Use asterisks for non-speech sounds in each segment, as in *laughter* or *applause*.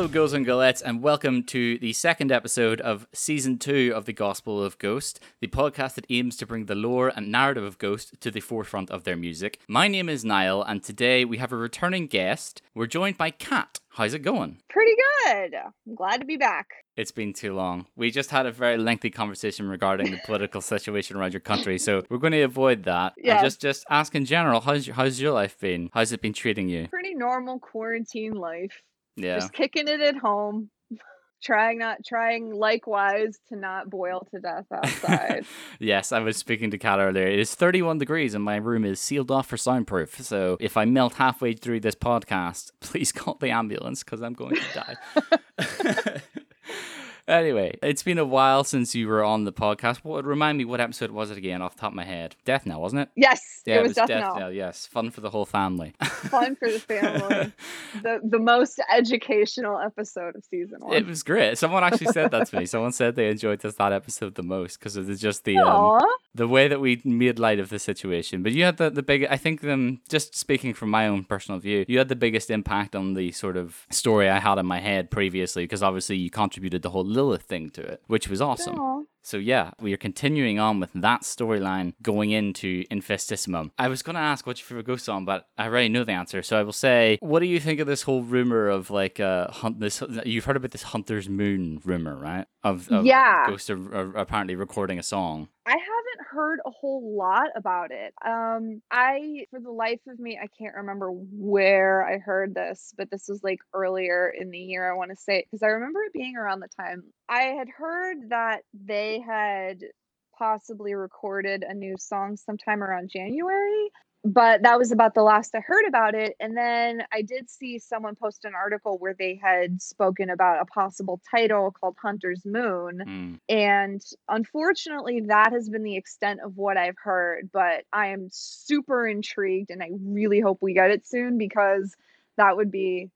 Hello, Ghouls and Ghoulettes, and welcome to the second episode of season two of the Gospel of Ghost, the podcast that aims to bring the lore and narrative of Ghost to the forefront of their music. My name is Niall, and today we have a returning guest. We're joined by Kat. How's it going? Pretty good. I'm glad to be back. It's been too long. We just had a very lengthy conversation regarding the political situation around your country, so we're going to avoid that. Yeah. And just just ask in general, how's your, how's your life been? How's it been treating you? Pretty normal quarantine life. Yeah. Just kicking it at home. *laughs* trying not trying likewise to not boil to death outside. *laughs* yes, I was speaking to Kat earlier. It is 31 degrees and my room is sealed off for soundproof. So if I melt halfway through this podcast, *laughs* please call the ambulance because I'm going to die. Anyway, it's been a while since you were on the podcast. What remind me what episode was it again off the top of my head? Death Knell, wasn't it? yes, Yeah, it was, Death Knell. Yes, fun for the whole family. *laughs* Fun for the family. *laughs* the the most educational episode of season one. it was great. Someone actually said that to me. Someone said they enjoyed this that episode the most because it was just the um. The way that we made light of the situation. But you had the the big. I think them just speaking from my own personal view, you had the biggest impact on the sort of story I had in my head previously because obviously you contributed the whole Lilith thing to it, which was awesome. Aw. So yeah, we are continuing on with that storyline going into Infestissumam. I was going to ask what your favorite ghost song, but I already know the answer. So I will say, what do you think of this whole rumor of like uh hunt this? You've heard about this Hunter's Moon rumor, right? Of, of Yeah. Ghost are, are apparently recording a song. I haven't heard a whole lot about it. Um, I, for the life of me, I can't remember where I heard this, but this was like earlier in the year, I want to say, because I remember it being around the time I had heard that they had possibly recorded a new song sometime around January. But that was about the last I heard about it. And then I did see someone post an article where they had spoken about a possible title called Hunter's Moon. Hmm. And unfortunately, that has been the extent of what I've heard. But I am super intrigued and I really hope we get it soon because that would be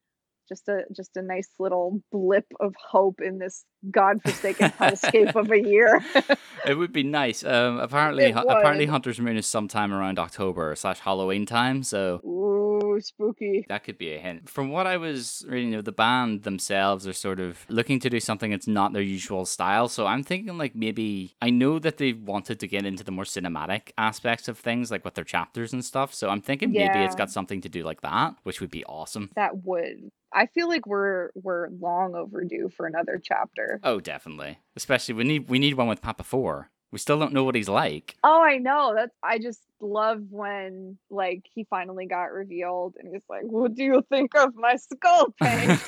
just a just a nice little blip of hope in this godforsaken *laughs* hellscape of a year. *laughs* It would be nice. Um, apparently, hu- apparently. Hunter's Moon is sometime around October slash Halloween time. So Ooh, spooky. That could be a hint. From what I was reading, of the band themselves are sort of looking to do something that's not their usual style. So I'm thinking like maybe I know that they wanted to get into the more cinematic aspects of things, like with their chapters and stuff. So I'm thinking maybe it's got something to do like that, which would be awesome. That would. I feel like we're we're long overdue for another chapter. Oh, definitely. Especially we need we need one with Papa Four. We still don't know what he's like. Oh, I know. That's I just love when like he finally got revealed and he's like, "What do you think of my skull *laughs* paint?"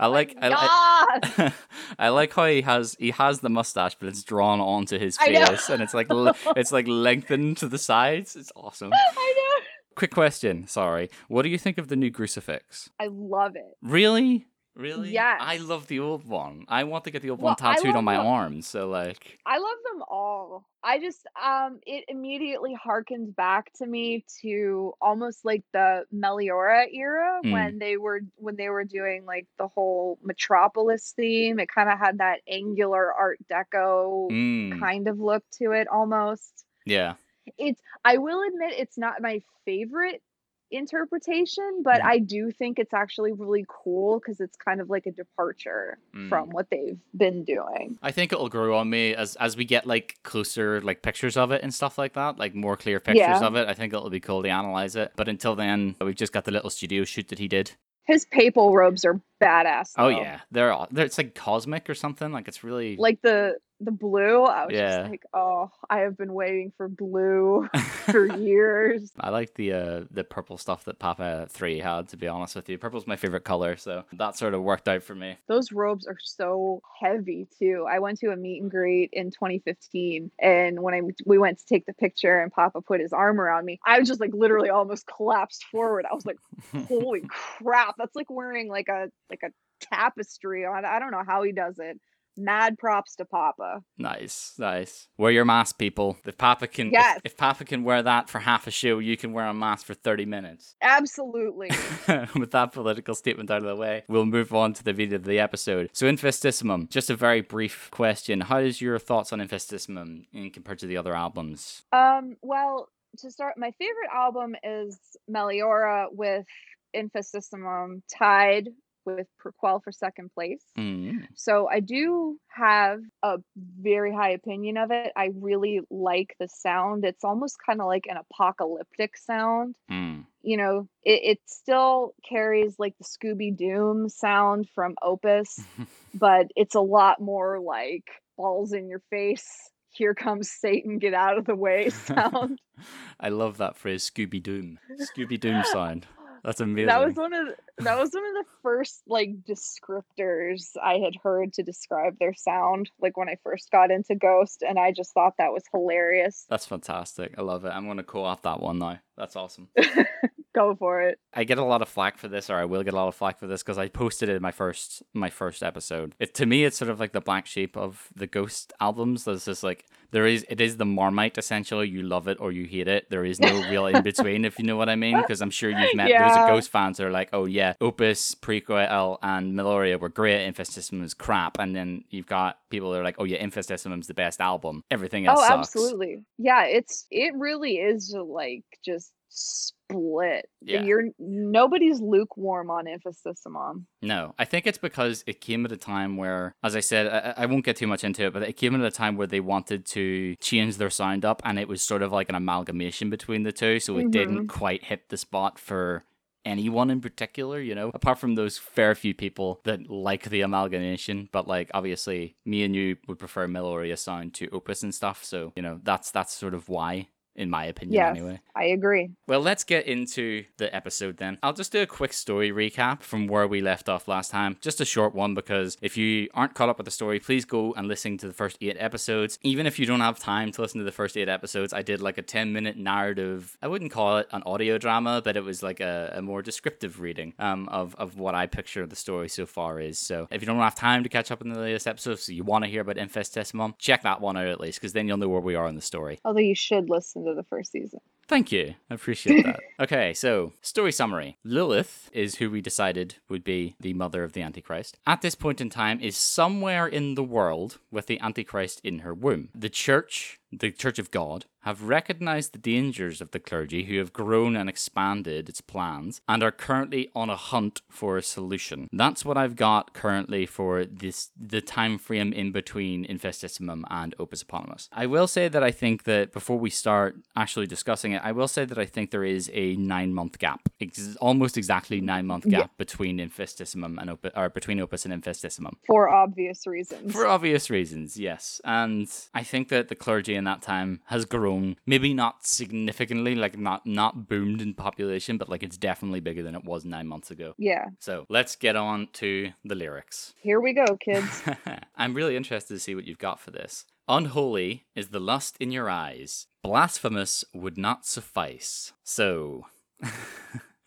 I *laughs* like I, I, Yes! *laughs* I like how he has he has the mustache, but it's drawn onto his face, and it's like it's like lengthened to the sides. It's awesome. I know. Quick question, sorry. What do you think of the new crucifix? I love it. Really? Really? Yeah. I love the old one. I want to get the old Well, one tattooed on my the- arms. So like, I love them all. I just um it immediately harkens back to me to almost like the Meliora era Mm. when they were when they were doing like the whole Metropolis theme. It kind of had that angular art deco mm, kind of look to it almost. yeah. It's I will admit it's not my favorite interpretation, but Mhm. I do think it's actually really cool because it's kind of like a departure Mm. from what they've been doing. I think it'll grow on me as as we get like closer like pictures of it and stuff like that, like more clear pictures Yeah. of it. I think it'll be cool to analyze it. But until then, we've just got the little studio shoot that he did. His papal robes are badass. Oh yeah, they're, all- they're it's like cosmic or something. Like it's really Like the the blue, I was Yeah. just like, oh, I have been waiting for blue *laughs* for years. I like the uh, the purple stuff that Papa Three had. To be honest with you, purple's my favorite color, so that sort of worked out for me. Those robes are so heavy too. I went to a meet and greet in 2015, and when I we went to take the picture, and Papa put his arm around me, I was just like literally almost collapsed forward. I was like, holy *laughs* crap, that's like wearing like a like a tapestry on. I don't know how he does it. Mad props to Papa. Nice, nice. Wear your mask, people. If Papa can, if- Yes. if, Papa can wear that for half a show, you can wear a mask for thirty minutes. Absolutely. *laughs* With that political statement out of the way, we'll move on to the video of the episode. So, Infestissumam, just a very brief question. How is your thoughts on Infestissumam in compared to the other albums? Um, well, to start, my favorite album is Meliora with Infestissumam tied with Prequel for second place. Mm. So I do have a very high opinion of it. I really like the sound. It's almost kind of like an apocalyptic sound. Mm. You know, it, it still carries like the Scooby Doom sound from Opus, *laughs* but it's a lot more like balls in your face. Here comes Satan, get out of the way *laughs* sound. I love that phrase, Scooby Doom. Scooby Doom *laughs* sound. That's amazing. That was one of the, that was one of the first like descriptors I had heard to describe their sound. Like when I first got into Ghost, and I just thought that was hilarious. That's fantastic. I love it. I'm going to call off that one now. That's awesome. *laughs* Go for it. I get a lot of flack for this, or I will get a lot of flack for this because I posted it in my first my first episode. It to me, it's sort of like the black sheep of the Ghost albums. There's just like there is it is the Marmite essentially. You love it or you hate it. There is no real *laughs* in between, if you know what I mean. Because I'm sure you've met Yeah. those Ghost fans that are like, oh yeah, Opus, Prequel, and Meliora were great. Infestissumam was crap, and then you've got people are like, oh yeah, is the best album. Everything oh, else Oh, sucks. absolutely. Yeah, it's it really is like just split. Yeah. You're nobody's lukewarm on Infestissumam. No, I think it's because it came at a time where, as I said, I, I won't get too much into it, but it came at a time where they wanted to change their sound up, and it was sort of like an amalgamation between the two, so it didn't mm-hmm. quite hit the spot for anyone in particular, you know, apart from those fair few people that like the amalgamation. But like, obviously, me and you would prefer Meliora sound to Opus and stuff, so you know, that's that's sort of why. In my opinion, Yes, anyway. I agree. Well, let's get into the episode then. I'll just do a quick story recap from where we left off last time. Just a short one because if you aren't caught up with the story, please go and listen to the first eight episodes. Even if you don't have time to listen to the first eight episodes, I did like a 10 minute narrative. I wouldn't call it an audio drama, but it was like a, a more descriptive reading um, of, of what I picture the story so far is. So if you don't have time to catch up in the latest episodes, so you want to hear about Infestissumam, check that one out at least because then you'll know where we are in the story. Although you should listen to the first season. Thank you. I appreciate that. *laughs* okay, so story summary. Lilith is who we decided would be the mother of the Antichrist. At this point in time is somewhere in the world with the Antichrist in her womb. The church, the Church of God, have recognized the dangers of the clergy who have grown and expanded its plans and are currently on a hunt for a solution. That's what I've got currently for this the time frame in between Infestissumam and Opus Eponymous. I will say that I think that before we start actually discussing it, I will say that I think there is a nine month gap, ex- almost exactly nine month gap between Infestissumam and Opus, or between Opus and Infestissumam. For obvious reasons. For obvious reasons, yes. And I think that the clergy in that time has grown, maybe not significantly, like not not boomed in population, but like it's definitely bigger than it was nine months ago. yeah. So let's get on to the lyrics. Here we go, kids. *laughs* I'm really interested to see what you've got for this. Unholy is the lust in your eyes. Blasphemous would not suffice. So, So, *laughs*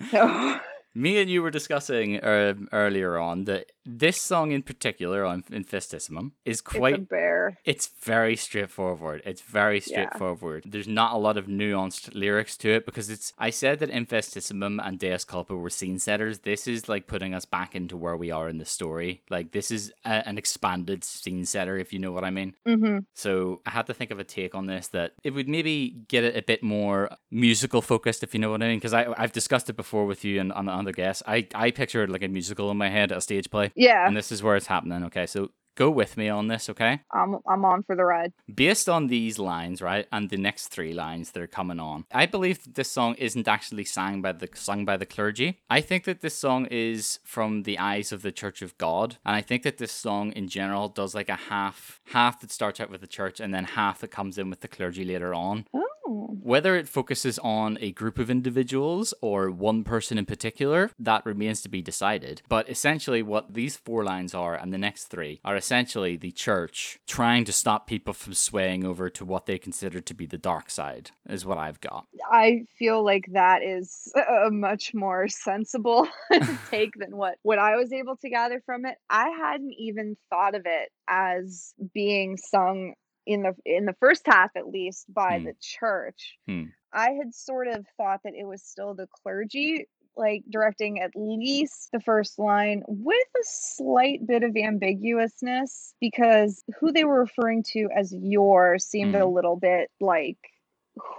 *laughs* oh. Me and you were discussing uh, earlier on that this song in particular on Infestissumam is it's quite bear. it's very straightforward. It's very Yeah. straightforward. There's not a lot of nuanced lyrics to it because it's. I said that Infestissumam and Deus Culpa were scene setters. This is like putting us back into where we are in the story. Like this is a, an expanded scene setter, if you know what I mean. hmm So I had to think of a take on this that it would maybe get it a bit more musical focused, if you know what I mean. Because I've discussed it before with you and on the other guests. I I pictured like a musical in my head, a stage play, Yeah, and this is where it's happening. Okay, so go with me on this, okay? I'm I'm on for the ride. based on these lines, right, and the next three lines that are coming on, I believe that this song isn't actually sung by the sung by the clergy. I think that this song is from the eyes of the Church of God, and I think that this song in general does like a half half that starts out with the church and then half that comes in with the clergy later on. Oh, Whether it focuses on a group of individuals or one person in particular, that remains to be decided. But essentially, what these four lines are and the next three are essentially the church trying to stop people from swaying over to what they consider to be the dark side, is what I've got. I feel like that is a much more sensible *laughs* take than what what I was able to gather from it. I hadn't even thought of it as being sung in the in the first half at least by Hmm. the church. Hmm. I had sort of thought that it was still the clergy like directing at least the first line with a slight bit of ambiguousness because who they were referring to as your seemed a Hmm. little bit like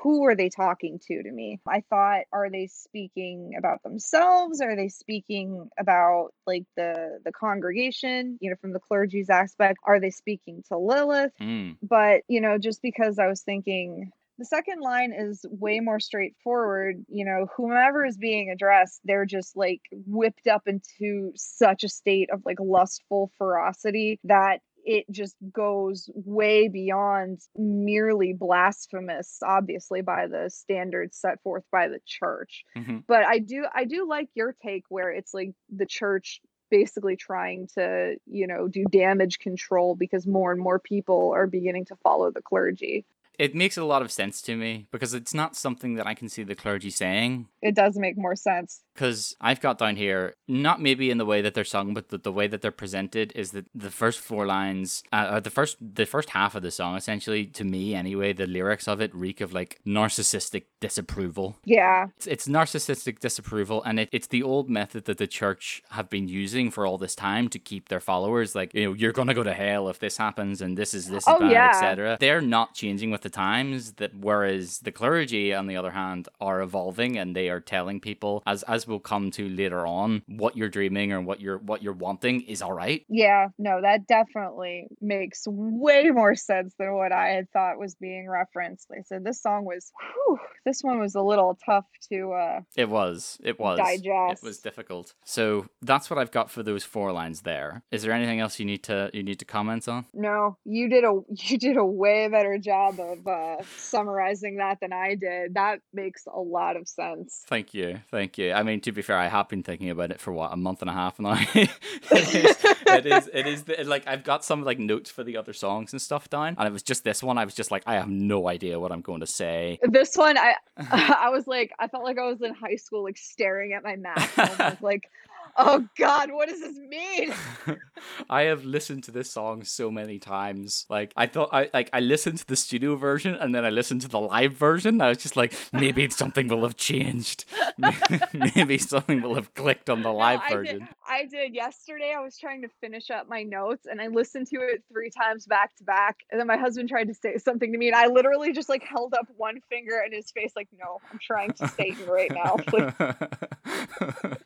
who are they talking to to me? I thought, are they speaking about themselves? Are they speaking about like the the congregation, you know, from the clergy's aspect? Are they speaking to Lilith? Mm. But, you know, just because I was thinking the second line is way more straightforward. You know, whomever is being addressed, they're just like whipped up into such a state of like lustful ferocity that it just goes way beyond merely blasphemous obviously by the standards set forth by the church. Hmm but i do i do like your take where it's like the church basically trying to you know do damage control because more and more people are beginning to follow the clergy. It makes a lot of sense to me because it's not something that I can see the clergy saying. it does make more sense Because I've got down here, not maybe in the way that they're sung, but the, the way that they're presented is that the first four lines, uh, uh, the first the first half of the song, essentially to me anyway, the lyrics of it reek of like narcissistic disapproval. yeah It's, it's narcissistic disapproval, and it, it's the old method that the church have been using for all this time to keep their followers like, you know, you're gonna go to hell if this happens, and this is this is Oh, bad, yeah. etc. They're not changing with the times. That whereas the clergy, on the other hand, are evolving, and they are telling people, as as we'll come to later on, what you're dreaming or what you're what you're wanting is all right. Yeah, no, that definitely makes way more sense than what I had thought was being referenced. Like I said, this song was, whew, this one was a little tough to, uh, It was. It was. Digest. It was difficult. So that's what I've got for those four lines there. Is there anything else you need to you need to comment on? no, you did a, *laughs* you did a way better job of, uh, summarizing that than I did. That makes a lot of sense. Thank you, thank you. I mean, to be fair, I have been thinking about it for what a month and a half now. it is, *laughs* it is, it is the, like I've got some like notes for the other songs and stuff down, and it was just this one. I was just like, I have no idea what I'm going to say. This one, I, *laughs* *laughs* I was like, I felt like I was in high school, like staring at my math. And I was like, oh God, what does this mean? *laughs* I have listened to this song so many times. Like I thought, I like I listened to the studio version and then I listened to the live version. I was just like, maybe *laughs* something will have changed. *laughs* maybe something will have clicked on the No, live I did, version. I did yesterday. I was trying to finish up my notes and I listened to it three times back to back. And then my husband tried to say something to me, and I literally just like held up one finger in his face, like, no, I'm trying to Satan right now. Like,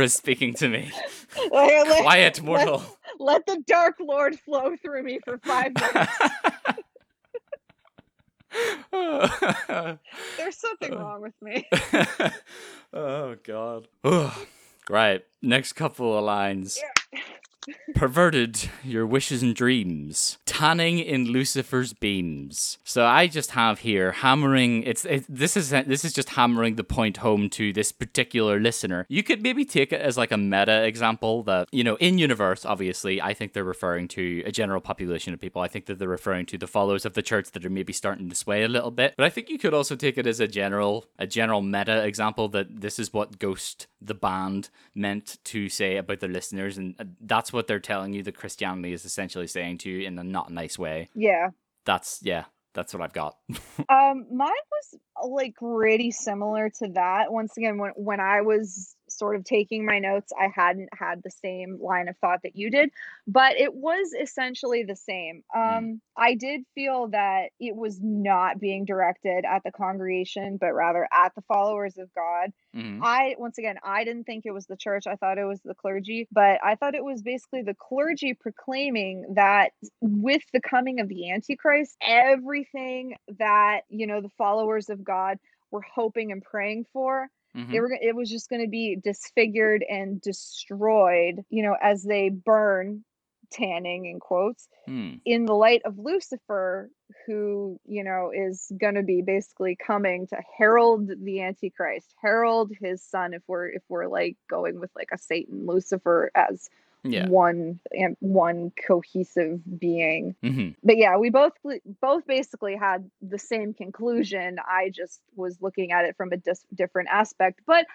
Is speaking to me. *laughs* let, Quiet, mortal. let the Dark Lord flow through me for five *laughs* minutes. *laughs* There's something wrong with me. oh god. right. Next couple of lines. Perverted your wishes and dreams, tanning in Lucifer's beams. So I just have here hammering. It's it, this is this is just hammering the point home to this particular listener. You could maybe take it as like a meta example that you know in universe. Obviously, I think they're referring to a general population of people. I think that they're referring to the followers of the church that are maybe starting to sway a little bit. But I think you could also take it as a general a general meta example that this is what Ghost the band meant to say about their listeners, and uh, that's what they're telling you that Christianity is essentially saying to you in a not nice way. Yeah. That's yeah, that's what I've got. *laughs* Um, mine was like pretty similar to that. Once again, when when I was sort of taking my notes, I hadn't had the same line of thought that you did, but it was essentially the same. Um, I did feel that it was not being directed at the congregation, but rather at the followers of God. Mhm. I once again, I didn't think it was the church. I thought it was the clergy, but I thought it was basically the clergy proclaiming that with the coming of the antichrist, everything that, you know, the followers of God were hoping and praying for, Mhm. they were it was just going to be disfigured and destroyed, you know, as they burn tanning in quotes Hmm. in the light of Lucifer, who, you know, is going to be basically coming to herald the Antichrist, herald his son, if we're if we're like going with like a Satan Lucifer as Yeah. one and one cohesive being. hmm But yeah, we both both basically had the same conclusion. I just was looking at it from a dis- different aspect, but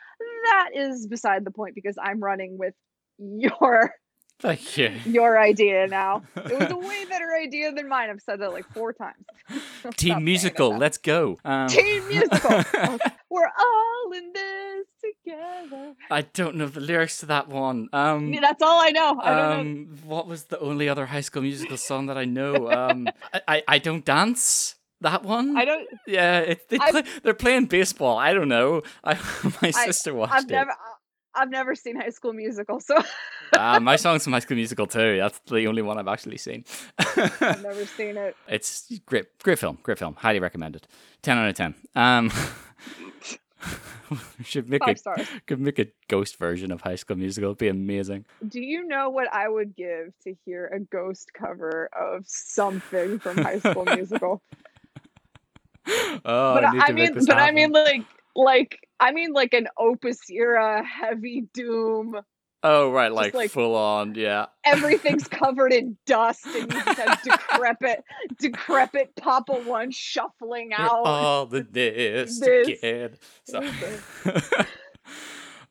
that is beside the point because I'm running with *laughs* your Thank you. your idea now. It was a *laughs* way better idea than mine. I've said that like four times. *laughs* Team musical, let's go. Um, Team musical. *laughs* We're all in this together. I don't know the lyrics to that one. Um, Yeah, That's all I know. I don't know. um, what was the only other High School Musical song that I know? Um, I, I, I don't dance. That one? I don't. Yeah, it, they play, they're playing baseball. I don't know. I, my I- sister watched I've it. never. I've never seen High School Musical, so *laughs* Ah, my song's from High School Musical too. That's the only one I've actually seen. I've *laughs* never seen it. it's great, great film, great film. Highly recommended. Ten out of ten. Um, *laughs* should make Five a stars. could make a ghost version of High School Musical. It'd be amazing. Do you know what I would give to hear a ghost cover of something from High School Musical? Oh, but I, I, mean, but I mean, like, like I mean, like an Opus era heavy doom. oh right, like, like- full on, yeah. Everything's *laughs* covered in dust, and you just have decrepit, decrepit Papa One shuffling out. all the *laughs* this, This. kid. So, *laughs*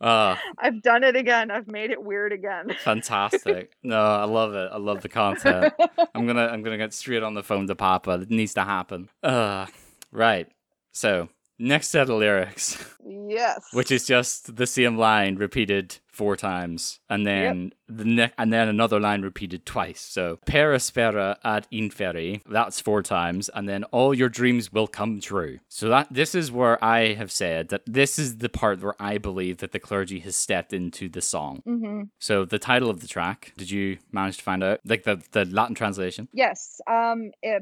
uh, I've done it again. I've made it weird again. fantastic. No, I love it. I love the content. I'm gonna I'm gonna get straight on the phone to Papa. It needs to happen. Uh right. So next set of lyrics, *laughs* yes. which is just the same line repeated four times, and then the ne- and then another line repeated twice. So per aspera ad inferi, that's four times, and then all your dreams will come true. So that this is where I have said that this is the part where I believe that the clergy has stepped into the song. hmm So the title of the track, did you manage to find out? Like the, the Latin translation? Yes. Um, eh,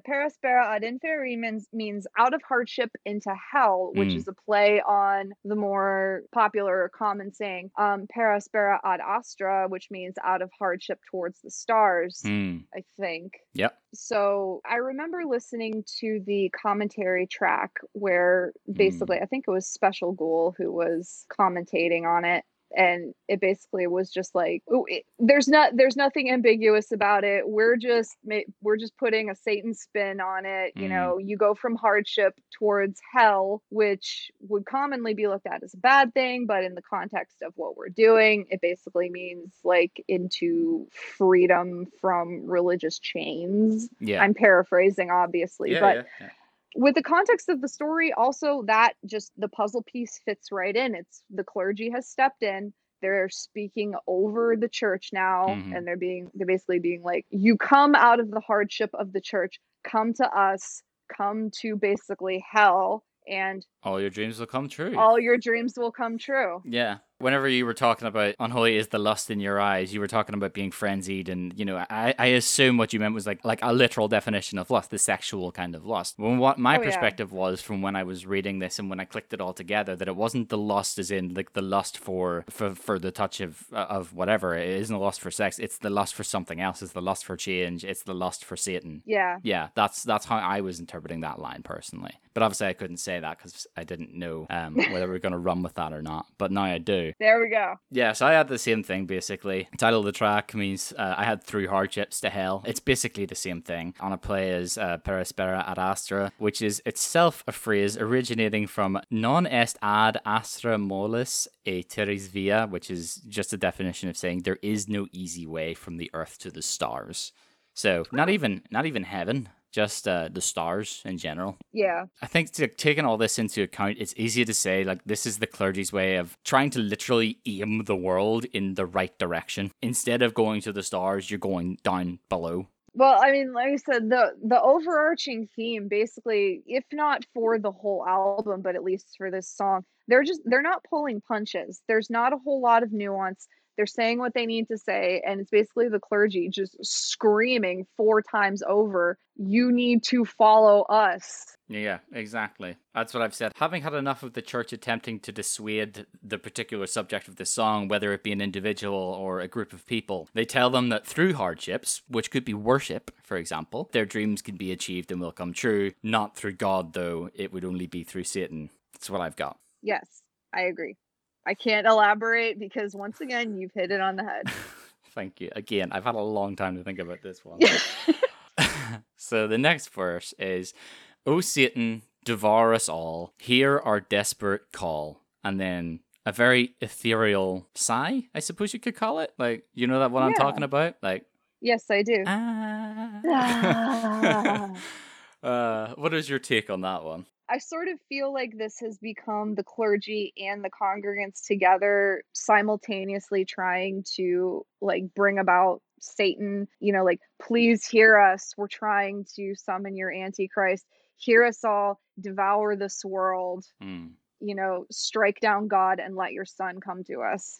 ad inferi means, means out of hardship into hell, which Mm. is a play on the more popular or common saying, um, per aspera ad astra, which means out of hardship towards the stars, Hmm. I think. Yep. So I remember listening to the commentary track where basically, I think it was Special Ghoul who was commentating on it. And it basically was just like, it, there's not, there's nothing ambiguous about it. We're just, we're just putting a Satan spin on it. You Mm. know, you go from hardship towards hell, which would commonly be looked at as a bad thing, but in the context of what we're doing, it basically means like into freedom from religious chains. Yeah. I'm paraphrasing, obviously, yeah, but yeah, yeah. With the context of the story, also that just the puzzle piece fits right in. It's the clergy has stepped in. They're speaking over the church now, Mhm. and they're being they're basically being like, "You come out of the hardship of the church, come to us, come to basically hell, and All your dreams will come true. all your dreams will come true." Yeah. Whenever you were talking about unholy is the lust in your eyes, you were talking about being frenzied, and you know, I, I assume what you meant was like like a literal definition of lust, the sexual kind of lust. When what my Oh, yeah. perspective was from when I was reading this and when I clicked it all together, that it wasn't the lust as in like the lust for for, for the touch of of whatever. It isn't a lust for sex. It's the lust for something else. It's the lust for change. It's the lust for Satan. Yeah. Yeah, that's that's how I was interpreting that line personally. But obviously, I couldn't say that because I didn't know um, whether we are going to run with that or not. But now I do. There we go. Yeah, so I had the same thing basically. Title of the track means uh, I had through hardships to hell. It's basically the same thing on a play as uh, Per Aspera ad Astra, which is itself a phrase originating from non est ad astra mollis e terris via, which is just a definition of saying there is no easy way from the earth to the stars. So not even not even heaven, just uh, the stars in general. Yeah. I think to, taking all this into account, it's easier to say like this is the clergy's way of trying to literally aim the world in the right direction. Instead of going to the stars, you're going down below. Well, I mean, like I said, the the overarching theme, basically, if not for the whole album, but at least for this song, they're just they're not pulling punches. There's not a whole lot of nuance. They're saying what they need to say, and it's basically the clergy just screaming four times over, "You need to follow us." Yeah, exactly. That's what I've said. Having had enough of the church attempting to dissuade the particular subject of the song, whether it be an individual or a group of people, they tell them that through hardships, which could be worship, for example, their dreams can be achieved and will come true. Not through God, though, it would only be through Satan. That's what I've got. Yes, I agree. I can't elaborate because once again, you've hit it on the head. *laughs* Thank you. Again, I've had a long time to think about this one. *laughs* *laughs* so the next verse is O Satan, devour us all, hear our desperate call. And then a very ethereal sigh, I suppose you could call it. Like, you know that what I'm talking about? Like, yes, I do. ah. Ah. uh, what is your take on that one? I sort of feel like this has become the clergy and the congregants together simultaneously trying to like bring about Satan, you know, like, please hear us. We're trying to summon your antichrist. hear us all, devour this world, Mm. you know, strike down God and let your son come to us.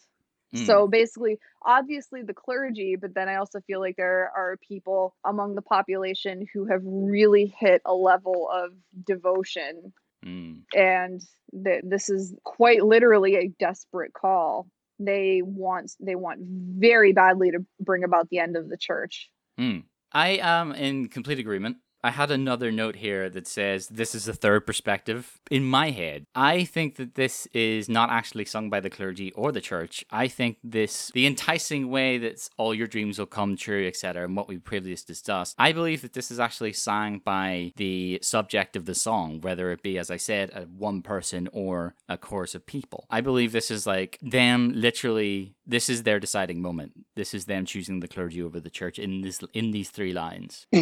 Mm. So basically, obviously the clergy, but then I also feel like there are people among the population who have really hit a level of devotion. Mm. And th- this is quite literally a desperate call. They want they want very badly to bring about the end of the church. Mm. I am in complete agreement. I had another note here that says this is the third perspective. In my head, I think that this is not actually sung by the clergy or the church. I think this, the enticing way that all your dreams will come true, etc., and what we previously discussed, I believe that this is actually sung by the subject of the song, whether it be, as I said, a one person or a chorus of people. I believe this is like them literally, this is their deciding moment. This is them choosing the clergy over the church in this in these three lines. *clears throat*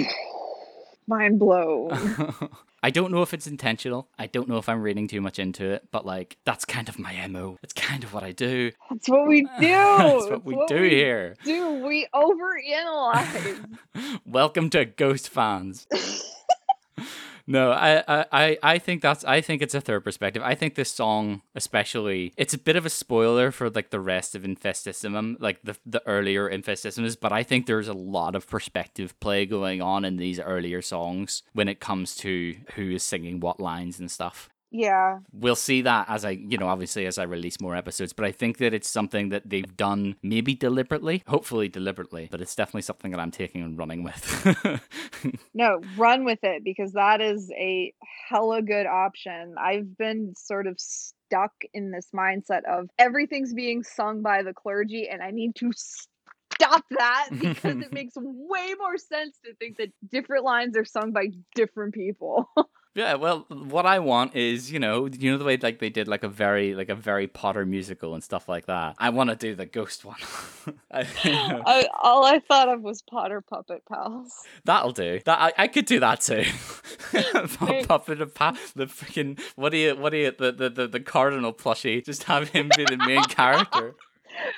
Mind blown. *laughs* I don't know if it's intentional. I don't know if I'm reading too much into it, but like that's kind of my MO. It's kind of what I do. That's what we *laughs* do. that's what we do here. Do we overanalyze? *laughs* Welcome to Ghost fans. No, I, I- I, think that's I think it's a third perspective. I think this song, especially, it's a bit of a spoiler for like the rest of Infestissumam, like the the earlier Infestissumams. But I think there's a lot of perspective play going on in these earlier songs when it comes to who is singing what lines and stuff. Yeah. We'll see that as I, you know, obviously as I release more episodes. But I think that it's something that they've done maybe deliberately, hopefully deliberately. But it's definitely something that I'm taking and running with. *laughs* No, run with it because that is a hella good option. I've been sort of stuck in this mindset of everything's being sung by the clergy, and I need to stop that *laughs* because it makes way more sense to think that different lines are sung by different people. *laughs* Yeah, well, what I want is, you know, you know the way like they did like a very like a very Potter musical and stuff like that. I want to do the ghost one. *laughs* I, you know, *laughs* I, all I thought of was Potter Puppet Pals. that'll do. That I, I could do that too. *laughs* Puppet of pa- the freaking what do you what do you the, the the the cardinal plushie? Just have him be the main character.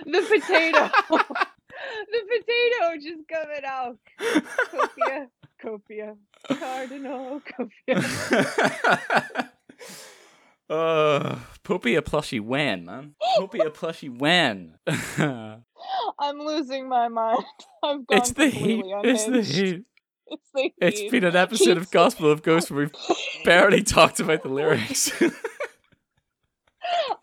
The potato. the potato just coming out. Copia, copia, cardinal, *laughs* copia. *laughs* Uh, Poopy a plushie when, man. Poopy a plushie when. I'm losing my mind. *laughs* I've gone it's the heat. It's the heat. It's the heat. It's been an episode of Gospel of Ghosts where we've barely talked about the lyrics.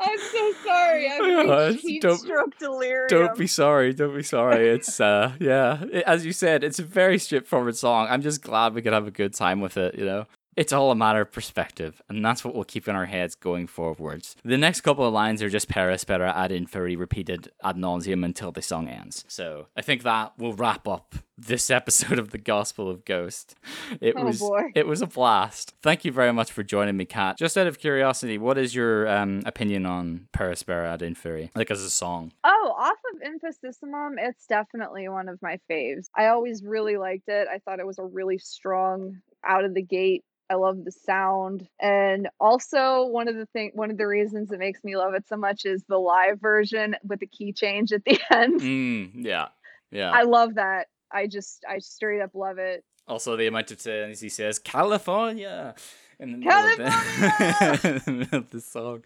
I'm so sorry. *laughs* I'm heat don't- stroke delirium. don't be sorry. Don't be sorry. *laughs* It's uh, yeah. It- as you said, it's a very straightforward song. I'm just glad we could have a good time with it. You know. It's all a matter of perspective, and that's what we'll keep in our heads going forwards. The next couple of lines are just per aspera ad inferi repeated ad nauseum until the song ends. So I think that will wrap up this *laughs* episode of the Gospel of Ghost. It Oh, was boy. it was a blast. Thank you very much for joining me, Kat. Just out of curiosity, what is your um, opinion on per aspera ad inferi, like as a song? Oh, off of Infestissumam, it's definitely one of my faves. I always really liked it. I thought it was a really strong out of the gate. I love the sound. And also one of the thing one of the reasons it makes me love it so much is the live version with the key change at the *laughs* end. Mm, yeah, yeah. I love that. I just I straight up love it. Also, the amount of times he says California in the middle of the, California! middle *laughs* of the song.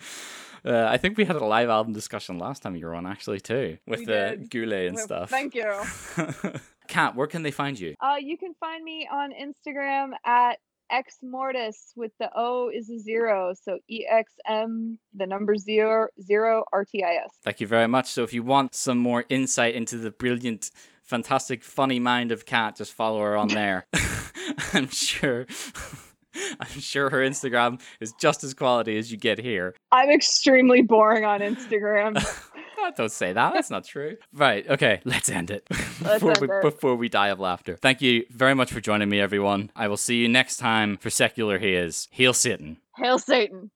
Uh, I think we had a live album discussion last time you were on, actually, too, with We the did. Goulet and Well, stuff. Thank you. *laughs* Kat, where can they find you? Uh, you can find me on Instagram at xmortis with the O is a zero, so E X M the number zero zero R T I S. Thank you very much. So, if you want some more insight into the brilliant, fantastic, funny mind of Kat, just follow her on there. *laughs* I'm sure. *laughs* I'm sure her Instagram is just as quality as you get here. I'm extremely boring on Instagram. *laughs* Don't say that. That's not true. *laughs* Right. Okay. Let's end it Let's *laughs* before, end we, it. before we die of laughter. Thank you very much for joining me, everyone. I will see you next time for Secular Haze. Heal Satan. Hail Satan.